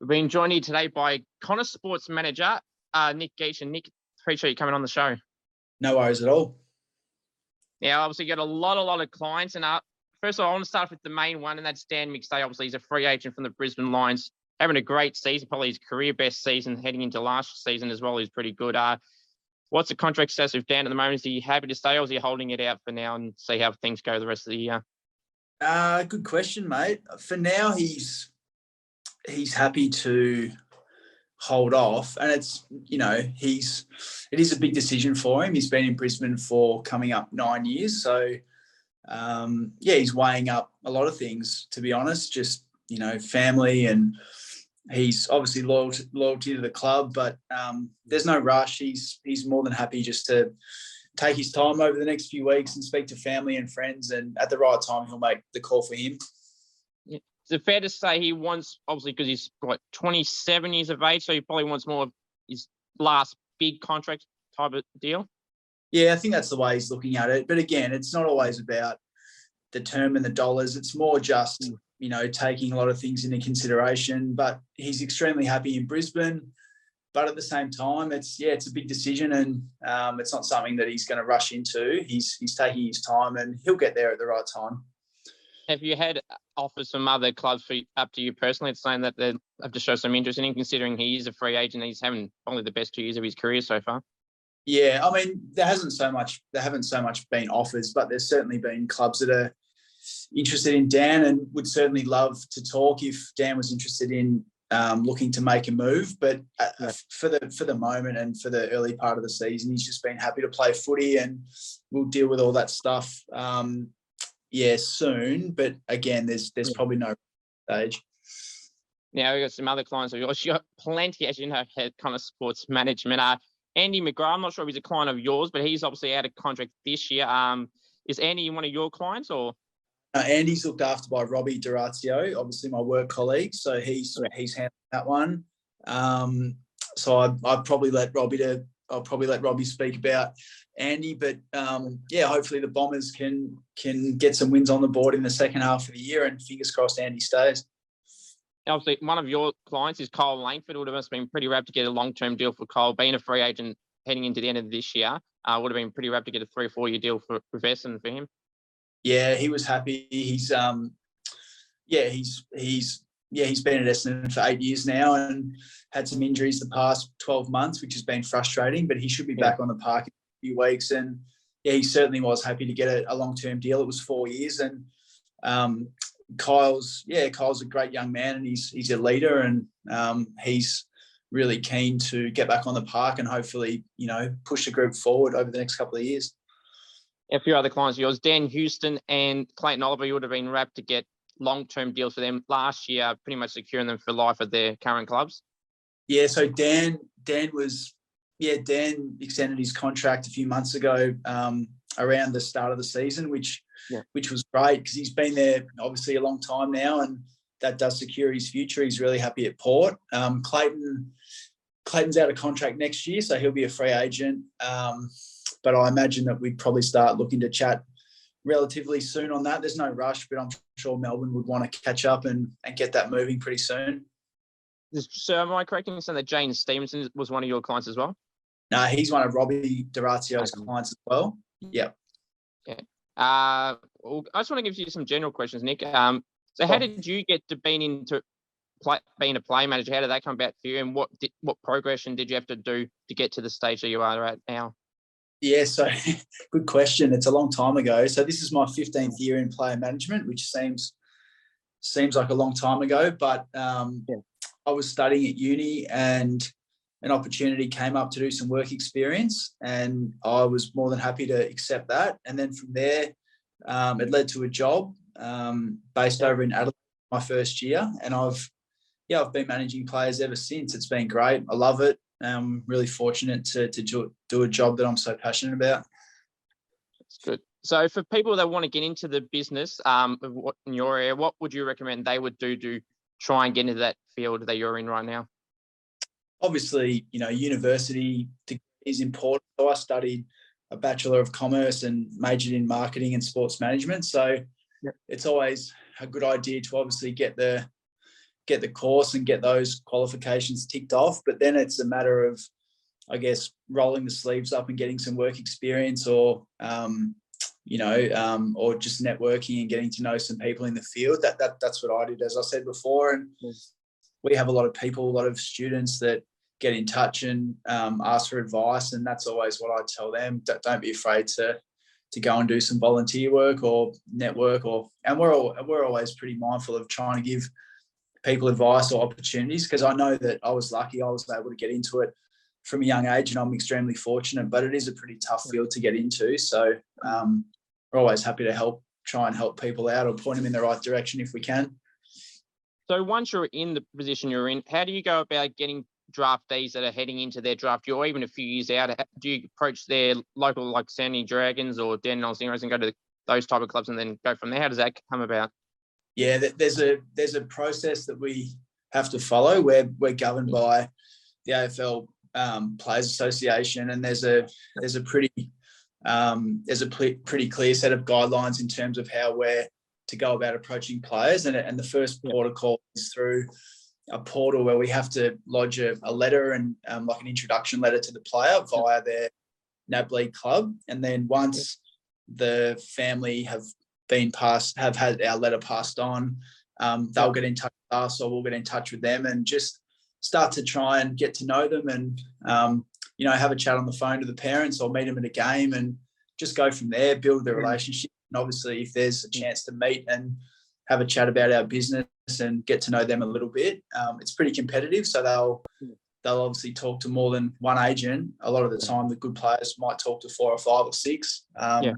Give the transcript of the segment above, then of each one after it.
We've been joined here today by Connor Sports Manager, uh, Nick Gieschen. And Nick, appreciate you coming on the show. No worries at all. Yeah, obviously you got a lot, a lot of clients. And uh, first of all, I want to start with the main one, and that's Dan McStay. Obviously, he's a free agent from the Brisbane Lions, having a great season, probably his career best season heading into last season as well. He's pretty good. Uh, what's the contract status with Dan at the moment? Is he happy to stay, or is he holding it out for now and see how things go the rest of the year? Uh, good question, mate. For now, he's he's happy to hold off, and it's you know he's it is a big decision for him. He's been in Brisbane for coming up nine years, so um, yeah, he's weighing up a lot of things. To be honest, just you know, family and he's obviously loyal to, loyalty to the club, but um, there's no rush. He's he's more than happy just to take his time over the next few weeks and speak to family and friends, and at the right time he'll make the call for him. Is it fair to say he wants, obviously, because he's what 27 years of age, so he probably wants more of his last big contract type of deal? Yeah, I think that's the way he's looking at it. But again, it's not always about the term and the dollars. It's more just you know taking a lot of things into consideration. But he's extremely happy in Brisbane. But at the same time, it's yeah, it's a big decision, and um, it's not something that he's going to rush into. He's he's taking his time, and he'll get there at the right time. Have you had offers from other clubs for up to you personally? It's saying that they have to show some interest in him, considering he is a free agent. He's having probably the best two years of his career so far. Yeah, I mean, there hasn't so much, there haven't so much been offers, but there's certainly been clubs that are interested in Dan and would certainly love to talk if Dan was interested in um, looking to make a move. But uh, for the for the moment and for the early part of the season, he's just been happy to play footy, and we'll deal with all that stuff. Um, yeah, soon. But again, there's there's Yeah. probably no stage. Now we've got some other clients of yours. You got plenty, as you know, head Connor Sports Management. Uh, Andy McGrath, I'm not sure if he's a client of yours, but he's obviously out of contract this year. Um, is Andy one of your clients or? Uh, Andy's looked after by Robbie D'Orazio, obviously my work colleague. So he's he's handling that one. Um, so I'd, I'd probably let Robbie to I'll probably let Robbie speak about Andy, but um, yeah, hopefully the Bombers can can get some wins on the board in the second half of the year, and fingers crossed Andy stays. Obviously, one of your clients is Kyle Langford. Would have been pretty rap to get a long-term deal for Kyle. Being a free agent heading into the end of this year, uh, would have been pretty rap to get a three or four-year deal for Essendon for him. Yeah, he was happy. He's um, yeah, he's he's yeah, he's been at Essendon for eight years now and had some injuries the past twelve months, which has been frustrating. But he should be Yeah. back on the park in a few weeks, and yeah, he certainly was happy to get a, a long term deal. It was four years, and um, Kyle's yeah, Kyle's a great young man, and he's he's a leader, and um, he's really keen to get back on the park and hopefully you know push the group forward over the next couple of years. A few other clients of yours, Dan Houston and Clayton Oliver, you would have been wrapped to get long-term deals for them last year, pretty much securing them for life at their current clubs. Yeah, so Dan Dan was yeah Dan extended his contract a few months ago um, around the start of the season, which Yeah. which was great because he's been there obviously a long time now, and that does secure his future. He's really happy at Port. Um, Clayton Clayton's out of contract next year, so he'll be a free agent. Um, but I imagine that we'd probably start looking to chat relatively soon on that. There's no rush, but I'm sure Melbourne would want to catch up and, and get that moving pretty soon. So am I correct in saying that Jaidyn Stephenson was one of your clients as well? No, he's one of Robbie D'Orazio's Okay. clients as well. Yeah. Uh, well, I just want to give you some general questions, Nick. Um, so how did you get to being into play, being a play manager? How did that come about for you, and what did, what progression did you have to do to get to the stage that you are at now? Yeah, so good question. It's a long time ago. So this is my 15th year in player management, which seems seems like a long time ago. But um, Yeah. I was studying at uni and an opportunity came up to do some work experience, and I was more than happy to accept that. And then from there, um, it led to a job um, based over in Adelaide my first year, and I've yeah I've been managing players ever since. It's been great. I love it. I'm really fortunate to to do, do a job that I'm so passionate about. That's good. So for people that want to get into the business, um, what in your area, what would you recommend they would do to try and get into that field that you're in right now? Obviously, you know, university is important. So I studied a bachelor of commerce and majored in marketing and sports management. So Yep. it's always a good idea to obviously get the get the course and get those qualifications ticked off. But then it's a matter of, I guess, rolling the sleeves up and getting some work experience, or um, you know, um, or just networking and getting to know some people in the field. That that that's what I did, as I said before. And we have a lot of people, a lot of students that get in touch and um, ask for advice, and that's always what I tell them. Don't, be afraid to to go and do some volunteer work or network or and we're all we're always pretty mindful of trying to give people advice or opportunities because I know that I was lucky I was able to get into it from a young age and I'm extremely fortunate but it is a pretty tough field to get into. So um, we're always happy to help try and help people out or point them in the right direction if we can. So once you're in the position you're in how do you go about getting draftees that are heading into their draft or even a few years out? Do you approach their local like Sandringham Dragons or Dandenong Stingrays and go to those type of clubs and then go from there? How does that come about yeah, there's a there's a process that we have to follow. We're we're governed by the AFL um, Players Association, and there's a there's a pretty um, there's a pl- pretty clear set of guidelines in terms of how we're to go about approaching players. And, and the first protocol is through a portal where we have to lodge a, a letter and um, like an introduction letter to the player via their NAB League club. And then once the family have been passed, have had our letter passed on. Um, they'll get in touch with us, or we'll get in touch with them, and just start to try and get to know them, and um, you know, have a chat on the phone to the parents, or meet them at a game, and just go from there. Build the relationship, and obviously, if there's a chance to meet and have a chat about our business and get to know them a little bit, um, it's pretty competitive. So they'll they'll obviously talk to more than one agent. A lot of the time, the good players might talk to four or five or six. Um, yeah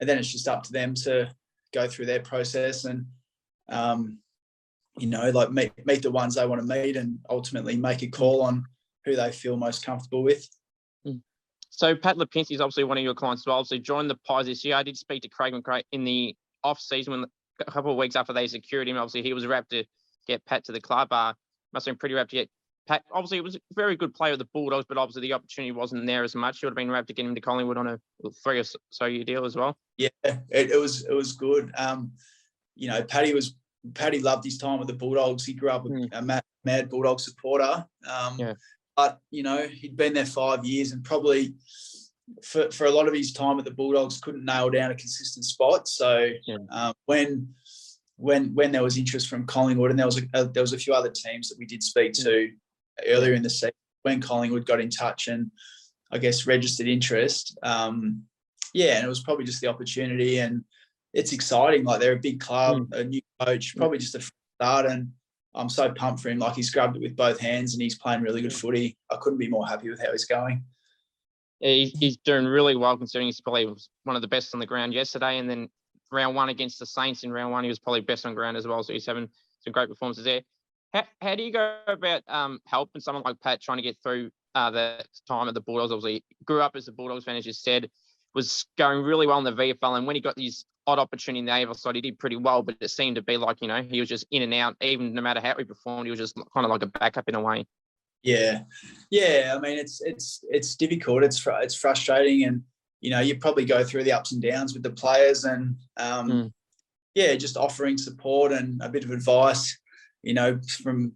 and then it's just up to them to go through their process and um, you know like meet meet the ones they want to meet and ultimately make a call on who they feel most comfortable with. Hmm. So Pat Lipinski is obviously one of your clients as well. So joined the Pies this year. I did speak to Craig McRae in the off season when a couple of weeks after they secured him. Obviously he was wrapped to get Pat to the club. Uh, must have been pretty wrapped to get. Obviously it was a very good player with the Bulldogs, but obviously the opportunity wasn't there as much. He would have been wrapped to get him to Collingwood on a three or so year deal as well. Yeah, it, it was it was good. Um, you know, Paddy was Paddy loved his time with the Bulldogs. He grew up mm. a mad, mad Bulldog supporter. Um, yeah. But you know, he'd been there five years and probably for, for a lot of his time at the Bulldogs couldn't nail down a consistent spot. So yeah. um, when when when there was interest from Collingwood and there was a, a, there was a few other teams that we did speak to mm. Earlier in the season when Collingwood got in touch and I guess registered interest. Um, yeah, and it was probably just the opportunity, and it's exciting. Like they're a big club, mm. a new coach, probably just a start, and I'm so pumped for him. Like he's grabbed it with both hands, and he's playing really good footy. I couldn't be more happy with how he's going. Yeah, he's doing really well considering he's probably one of the best on the ground yesterday, and then round one against the Saints in round one, he was probably best on ground as well. So he's having some great performances there. How, how do you go about um, helping someone like Pat trying to get through uh, the time at the Bulldogs? Obviously, grew up as a Bulldogs fan, as you said was going really well in the VFL. And when he got these odd opportunity in the AFL side, he did pretty well, but it seemed to be like, you know, he was just in and out, even no matter how he performed, he was just kind of like a backup in a way. Yeah. Yeah. I mean, it's, it's, it's difficult. It's, fr- it's frustrating. And, you know, you probably go through the ups and downs with the players and, um, mm. yeah, just offering support and a bit of advice, you know, from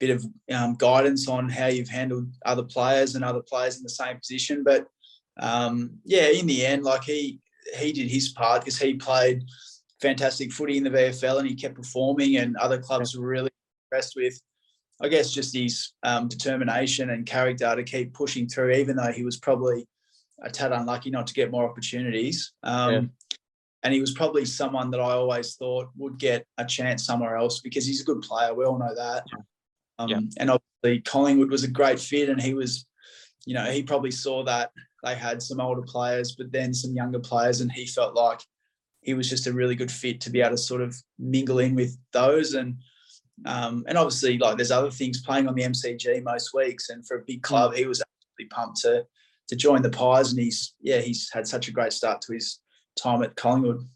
a bit of um, guidance on how you've handled other players and other players in the same position. But um, yeah, in the end, like he he did his part because he played fantastic footy in the VFL and he kept performing, and other clubs were really impressed with. I guess just his um, determination and character to keep pushing through, even though he was probably a tad unlucky not to get more opportunities. Um. And he was probably someone that I always thought would get a chance somewhere else because he's a good player. We all know that. Um, yeah. And obviously, Collingwood was a great fit, and he was, you know, he probably saw that they had some older players, but then some younger players, and he felt like he was just a really good fit to be able to sort of mingle in with those. And um, and obviously, like there's other things playing on the MCG most weeks, and for a big club, he was absolutely pumped to to join the Pies, and he's yeah, he's had such a great start to his time at Collingwood.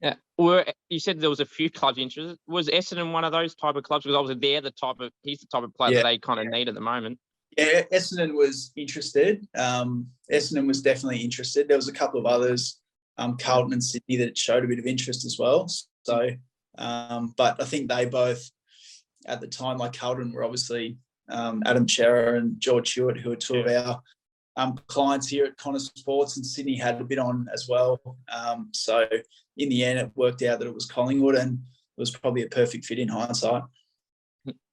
Yeah, well, you said there was a few clubs interested. Was Essendon one of those type of clubs? Because obviously they're the type of he's the type of player yeah. they kind of need at the moment. Yeah, Essendon was interested. Um, Essendon was definitely interested. There was a couple of others, um, Carlton and Sydney, that showed a bit of interest as well. So, um, but I think they both at the time, like Carlton, were obviously um, Adam Cerra and George Hewitt, who are two of our um, clients here at Connor Sports, and Sydney had a bit on as well. Um, so in the end, it worked out that it was Collingwood, and it was probably a perfect fit in hindsight.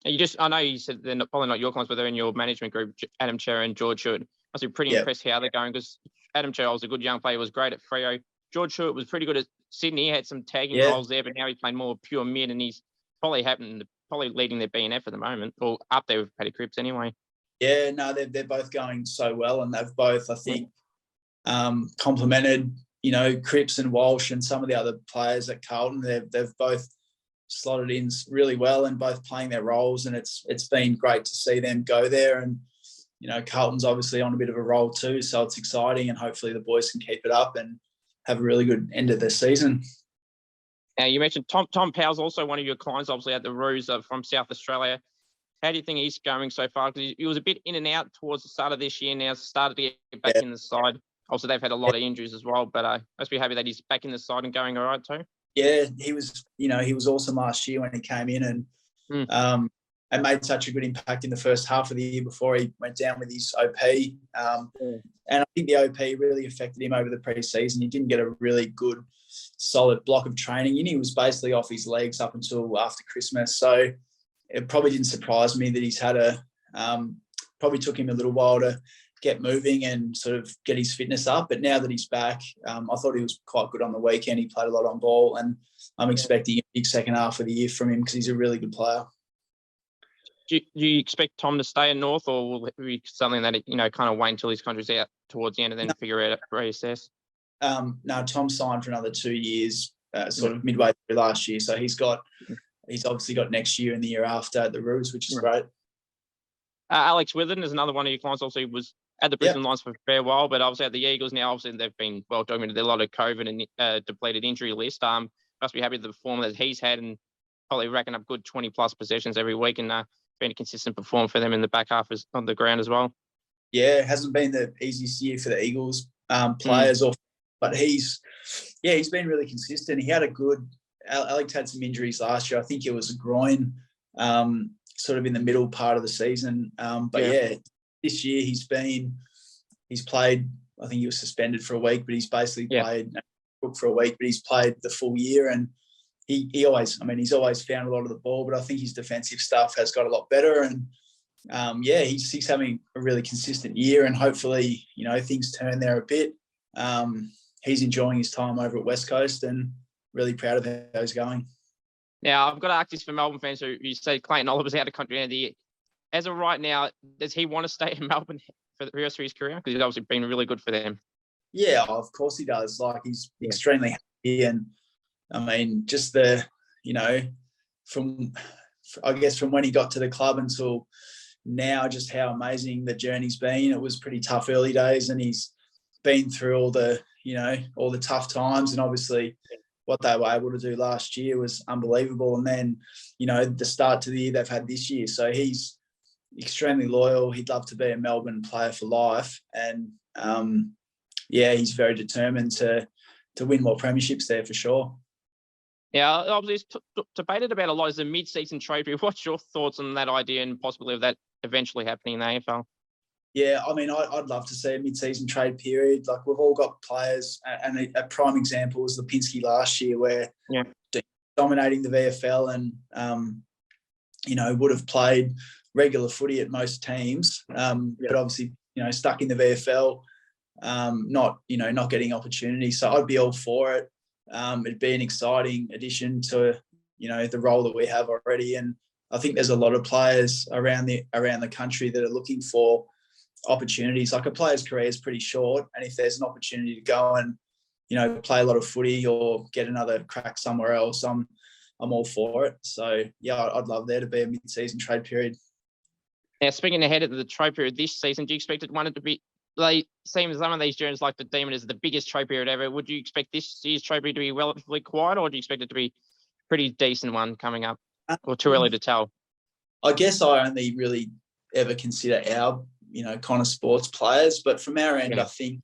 You just, I know you said they're not, probably not your clients, but they're in your management group, Adam Cerra and George Hewitt. Must be pretty Yeah. impressed how they're going because Adam Cerra was a good young player, was great at Freo. George Hewitt was pretty good at Sydney. He had some tagging Yeah. roles there, but now he's playing more pure mid, and he's probably happening, probably leading their BNF at the moment, or up there with Paddy Cripps anyway. Yeah, no, they're they're both going so well, and they've both, I think, um, complemented. You know, Cripps and Walsh and some of the other players at Carlton. They've they've both slotted in really well and both playing their roles, and it's it's been great to see them go there. And you know, Carlton's obviously on a bit of a roll too, so it's exciting, and hopefully the boys can keep it up and have a really good end of the season. Now you mentioned Tom Tom Powell's also one of your clients, obviously at the Roos from South Australia. How do you think he's going so far? Because he, he was a bit in and out towards the start of this year. Now started to get back Yeah. in the side. Also, they've had a lot of injuries as well, but uh, must be happy that he's back in the side and going all right too. yeah, he was, you know, he was awesome last year when he came in and Mm. um, and made such a good impact in the first half of the year before he went down with his OP. Um, Mm. And I think the OP really affected him over the preseason. He didn't get a really good, solid block of training in. He was basically off his legs up until after Christmas. So it probably didn't surprise me that he's had a, um, probably took him a little while to get moving and sort of get his fitness up. But now that he's back, um, I thought he was quite good on the weekend. He played a lot on ball, and I'm expecting a big second half of the year from him because he's a really good player. Do you, do you expect Tom to stay in North, or will it be something that you know kind of wait until his contract's out towards the end and then No. figure out, reassess? Um, no, Tom signed for another two years, uh, sort of midway through last year. So he's got, he's obviously got next year and the year after at the Roos, which is great. Uh, Alex Witherden is another one of your clients. Obviously, was at the Yeah. Brisbane Lions for a fair while, but obviously at the Eagles now. Obviously, they've been well documented. A lot of COVID and uh, depleted injury list. Um, must be happy with the form that he's had and probably racking up good twenty plus possessions every week and uh, been a consistent performer for them in the back half as, on the ground as well. Yeah, it hasn't been the easiest year for the Eagles um, players, or but he's, yeah, he's been really consistent. He had a good. Al- Alex had some injuries last year. I think it was a groin, um, sort of in the middle part of the season. Um, but Yeah. yeah. this year he's been, he's played. I think he was suspended for a week, but he's basically Yeah. played booked for a week, but he's played the full year and. He, he always, I mean, he's always found a lot of the ball, but I think his defensive stuff has got a lot better. And um, yeah, he's, he's having a really consistent year, and hopefully, you know, things turn there a bit. Um, he's enjoying his time over at West Coast, and really proud of how he's going. Now, I've got to ask this for Melbourne fans who you say Clayton Oliver's out of country end of the year. As of right now, does he want to stay in Melbourne for the rest of his career? Because he's obviously been really good for them. Yeah, of course he does. Like he's extremely happy, and I mean, just the, you know, from I guess from when he got to the club until now, just how amazing the journey's been. It was pretty tough early days, and he's been through all the, you know, all the tough times, and obviously what they were able to do last year was unbelievable. And then, you know, the start to the year they've had this year, so he's extremely loyal. He'd love to be a Melbourne player for life, and um, yeah, he's very determined to to win more premierships there for sure. Yeah, t- t- debated about a lot as a mid-season period. What's your thoughts on that idea and possibility of that eventually happening in the AFL? Yeah, I mean, I, I'd love to see a mid-season trade period. Like we've all got players, and a, a prime example was Lipinski last year, where Yeah. dominating the VFL and um, you know would have played regular footy at most teams, um, Yeah. but obviously you know stuck in the VFL, um, not you know not getting opportunities. So I'd be all for it. Um, it'd be an exciting addition to you know the role that we have already, and I think there's a lot of players around the around the country that are looking for opportunities. Like a player's career is pretty short, and if there's an opportunity to go and you know play a lot of footy or get another crack somewhere else, I'm I'm all for it. So yeah, I'd love there to be a mid-season trade period. Now, speaking ahead of the trade period this season, do you expect it one to be? They seem some of these journals like the Demon is the biggest trade period ever. Would you expect this year's trade period to be relatively quiet, or do you expect it to be pretty decent one coming up, or too early to tell? Um, I guess I only really ever consider our, you know, Connor Sports players, but from our end, Yeah. I think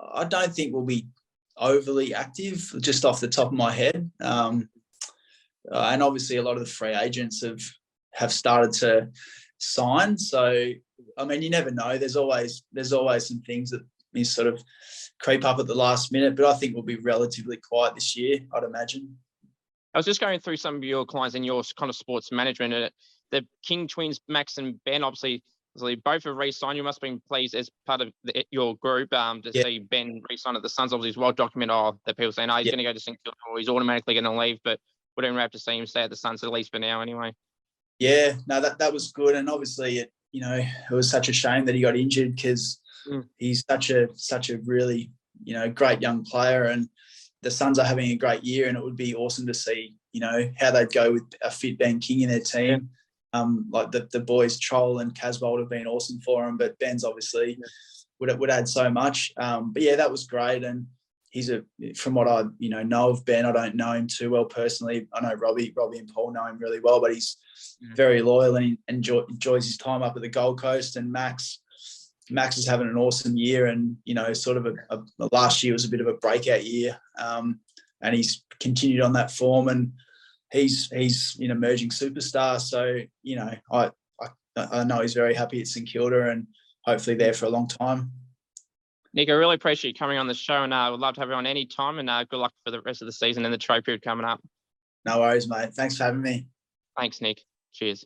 I don't think we'll be overly active just off the top of my head. Um, uh, and obviously, a lot of the free agents have have started to sign. So I mean, you never know. There's always there's always some things that you sort of creep up at the last minute, but I think we'll be relatively quiet this year. I'd imagine. I was just going through some of your clients and your Connor Sports Management. And the King twins, Max and Ben, obviously, obviously both have re-signed. You must have been pleased as part of the, your group um, to Yeah. see Ben re-sign at the Suns. Obviously, it's well documented. Oh, that people saying, oh, he's Yeah. going to go to St Kilda or he's automatically going to leave. But we don't have to see him stay at the Suns at least for now, anyway. Yeah, no, that that was good, and obviously, it you know, it was such a shame that he got injured because Mm. he's such a such a really you know great young player, and the Suns are having a great year, and it would be awesome to see you know how they'd go with a fit Ben King in their team. Um, like the the boys Chol and Casboult have been awesome for him, but Ben's obviously would would add so much. Um, but yeah, that was great, and he's a from what I you know know of Ben, I don't know him too well personally. I know Robbie, Robbie and Paul know him really well, but he's Mm. very loyal and he enjoy, enjoys his time up at the Gold Coast. And Max, Max is having an awesome year, and you know, sort of a, a last year was a bit of a breakout year, um, and he's continued on that form, and he's he's an emerging superstar. So you know, I I, I know he's very happy at St Kilda, and hopefully there for a long time. Nick, I really appreciate you coming on the show and I uh, would love to have you on any time and uh, good luck for the rest of the season and the trade period coming up. No worries, mate. Thanks for having me. Thanks, Nick. Cheers.